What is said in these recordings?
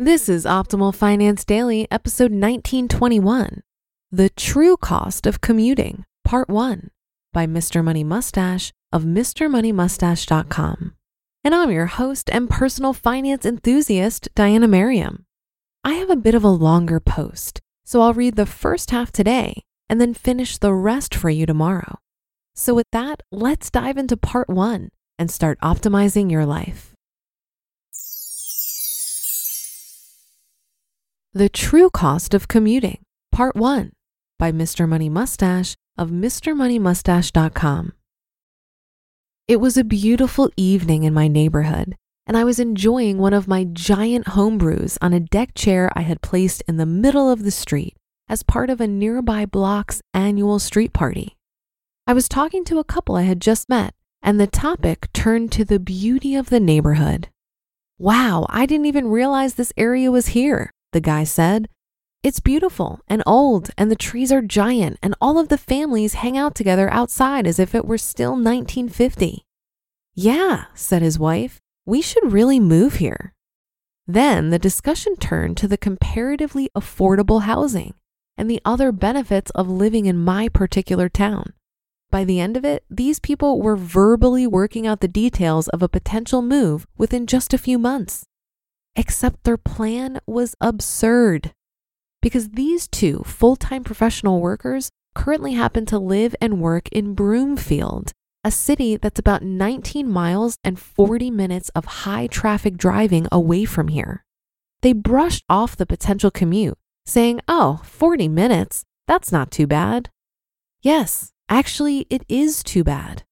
This is Optimal Finance Daily, episode 1921 The True Cost of Commuting, Part 1 by Mr. Money Mustache of MrMoneyMustache.com. And I'm your host and personal finance enthusiast, Diana Merriam. I have a bit of a longer post, so I'll read the first half today and then finish the rest for you tomorrow. So, with that, let's dive into part one and start optimizing your life. The True Cost of Commuting, Part 1 by Mr. Money Mustache of MrMoneyMustache.com. It was a beautiful evening in my neighborhood, and I was enjoying one of my giant homebrews on a deck chair I had placed in the middle of the street as part of a nearby block's annual street party. I was talking to a couple I had just met, and the topic turned to the beauty of the neighborhood. Wow, I didn't even realize this area was here the guy said. It's beautiful and old, and the trees are giant, and all of the families hang out together outside as if it were still 1950. Yeah, said his wife, we should really move here. Then the discussion turned to the comparatively affordable housing and the other benefits of living in my particular town. By the end of it, these people were verbally working out the details of a potential move within just a few months except their plan was absurd. Because these two full time professional workers currently happen to live and work in Broomfield, a city that's about 19 miles and 40 minutes of high traffic driving away from here. They brushed off the potential commute, saying, Oh, 40 minutes? That's not too bad. Yes, actually, it is too bad.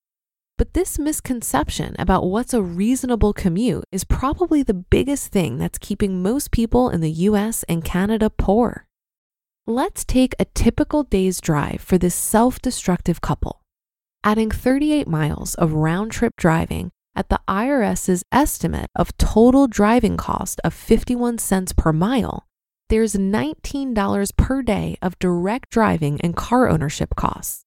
But this misconception about what's a reasonable commute is probably the biggest thing that's keeping most people in the US and Canada poor. Let's take a typical day's drive for this self destructive couple. Adding 38 miles of round trip driving at the IRS's estimate of total driving cost of 51 cents per mile, there's $19 per day of direct driving and car ownership costs.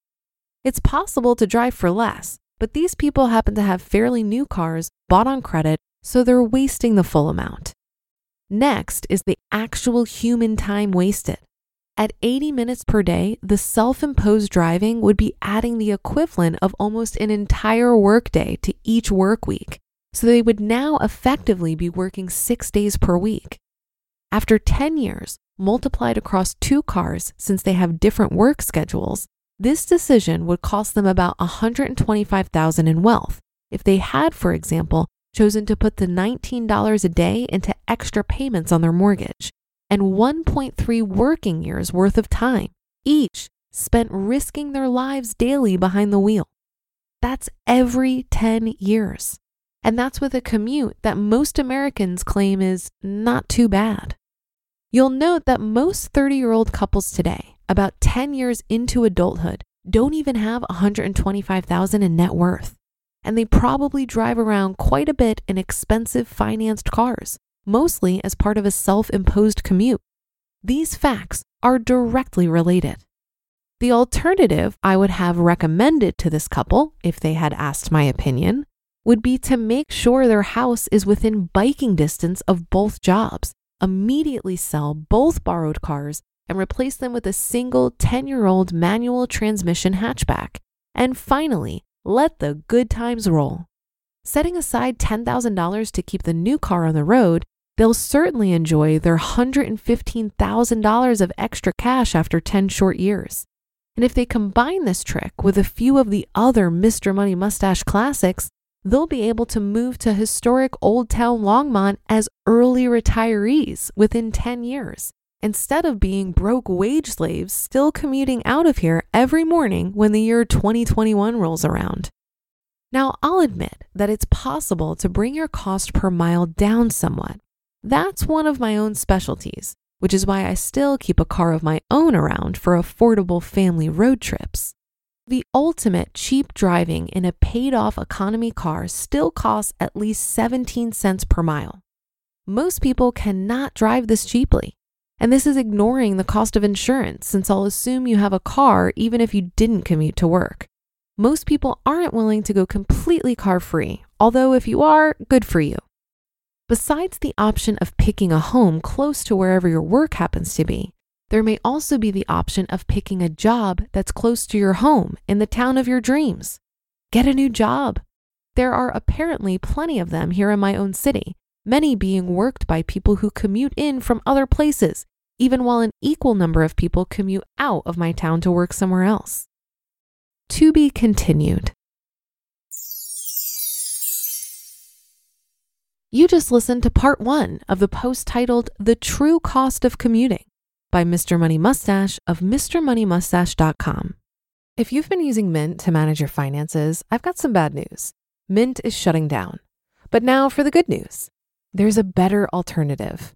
It's possible to drive for less, but these people happen to have fairly new cars bought on credit, so they're wasting the full amount. Next is the actual human time wasted. At 80 minutes per day, the self imposed driving would be adding the equivalent of almost an entire workday to each work week. So they would now effectively be working six days per week. After 10 years, multiplied across two cars since they have different work schedules, this decision would cost them about 125,000 in wealth if they had, for example, chosen to put the $19 a day into extra payments on their mortgage and 1.3 working years worth of time, each spent risking their lives daily behind the wheel. That's every 10 years. And that's with a commute that most Americans claim is not too bad. You'll note that most 30 year old couples today about 10 years into adulthood, don't even have 125,000 in net worth. And they probably drive around quite a bit in expensive financed cars, mostly as part of a self-imposed commute. These facts are directly related. The alternative I would have recommended to this couple, if they had asked my opinion, would be to make sure their house is within biking distance of both jobs, immediately sell both borrowed cars, and replace them with a single 10 year old manual transmission hatchback. And finally, let the good times roll. Setting aside $10,000 to keep the new car on the road, they'll certainly enjoy their $115,000 of extra cash after 10 short years. And if they combine this trick with a few of the other Mr. Money Mustache classics, they'll be able to move to historic Old Town Longmont as early retirees within 10 years, instead of being broke wage slaves still commuting out of here every morning when the year 2021 rolls around. Now, I'll admit that it's possible to bring your cost per mile down somewhat. That's one of my own specialties, which is why I still keep a car of my own around for affordable family road trips. The ultimate cheap driving in a paid off economy car still costs at least 17 cents per mile. Most people cannot drive this cheaply. And this is ignoring the cost of insurance, since I'll assume you have a car even if you didn't commute to work. Most people aren't willing to go completely car free, although if you are, good for you. Besides the option of picking a home close to wherever your work happens to be, there may also be the option of picking a job that's close to your home in the town of your dreams. Get a new job. There are apparently plenty of them here in my own city, many being worked by people who commute in from other places, even while an equal number of people commute out of my town to work somewhere else. To be continued. You just listened to part one of the post titled The True Cost of Commuting by Mr. Money Mustache of MrMoneyMustache.com. If you've been using Mint to manage your finances, I've got some bad news. Mint is shutting down. But now for the good news there's a better alternative.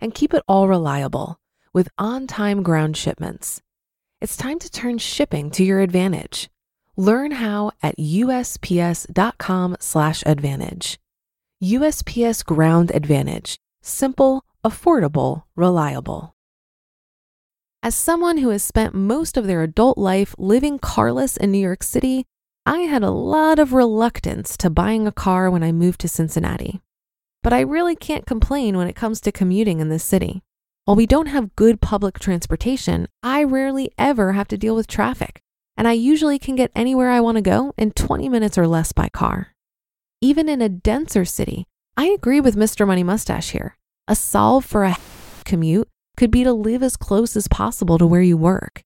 And keep it all reliable with on time ground shipments. It's time to turn shipping to your advantage. Learn how at usps.com/advantage. USPS Ground Advantage. Simple, affordable, reliable. As someone who has spent most of their adult life living carless in New York City, I had a lot of reluctance to buying a car when I moved to Cincinnati. But I really can't complain when it comes to commuting in this city. While we don't have good public transportation, I rarely ever have to deal with traffic, and I usually can get anywhere I want to go in 20 minutes or less by car even in a denser city, I agree with Mr. Money Mustache here. A solve for a commute could be to live as close as possible to where you work.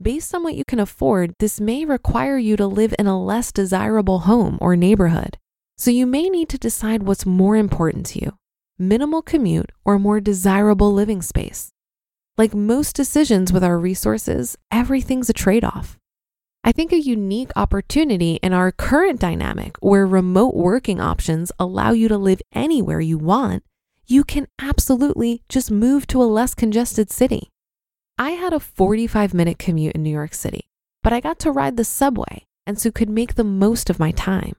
Based on what you can afford, this may require you to live in a less desirable home or neighborhood. So you may need to decide what's more important to you minimal commute or more desirable living space. Like most decisions with our resources, everything's a trade off. I think a unique opportunity in our current dynamic where remote working options allow you to live anywhere you want, you can absolutely just move to a less congested city. I had a 45 minute commute in New York City, but I got to ride the subway and so could make the most of my time.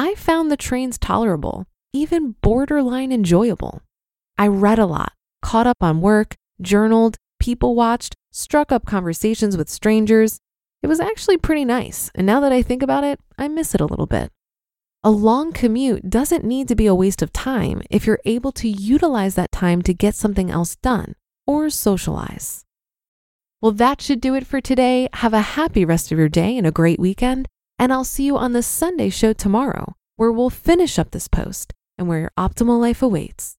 I found the trains tolerable, even borderline enjoyable. I read a lot, caught up on work, journaled, people watched, struck up conversations with strangers. It was actually pretty nice, and now that I think about it, I miss it a little bit. A long commute doesn't need to be a waste of time if you're able to utilize that time to get something else done or socialize. Well, that should do it for today. Have a happy rest of your day and a great weekend. And I'll see you on the Sunday show tomorrow, where we'll finish up this post and where your optimal life awaits.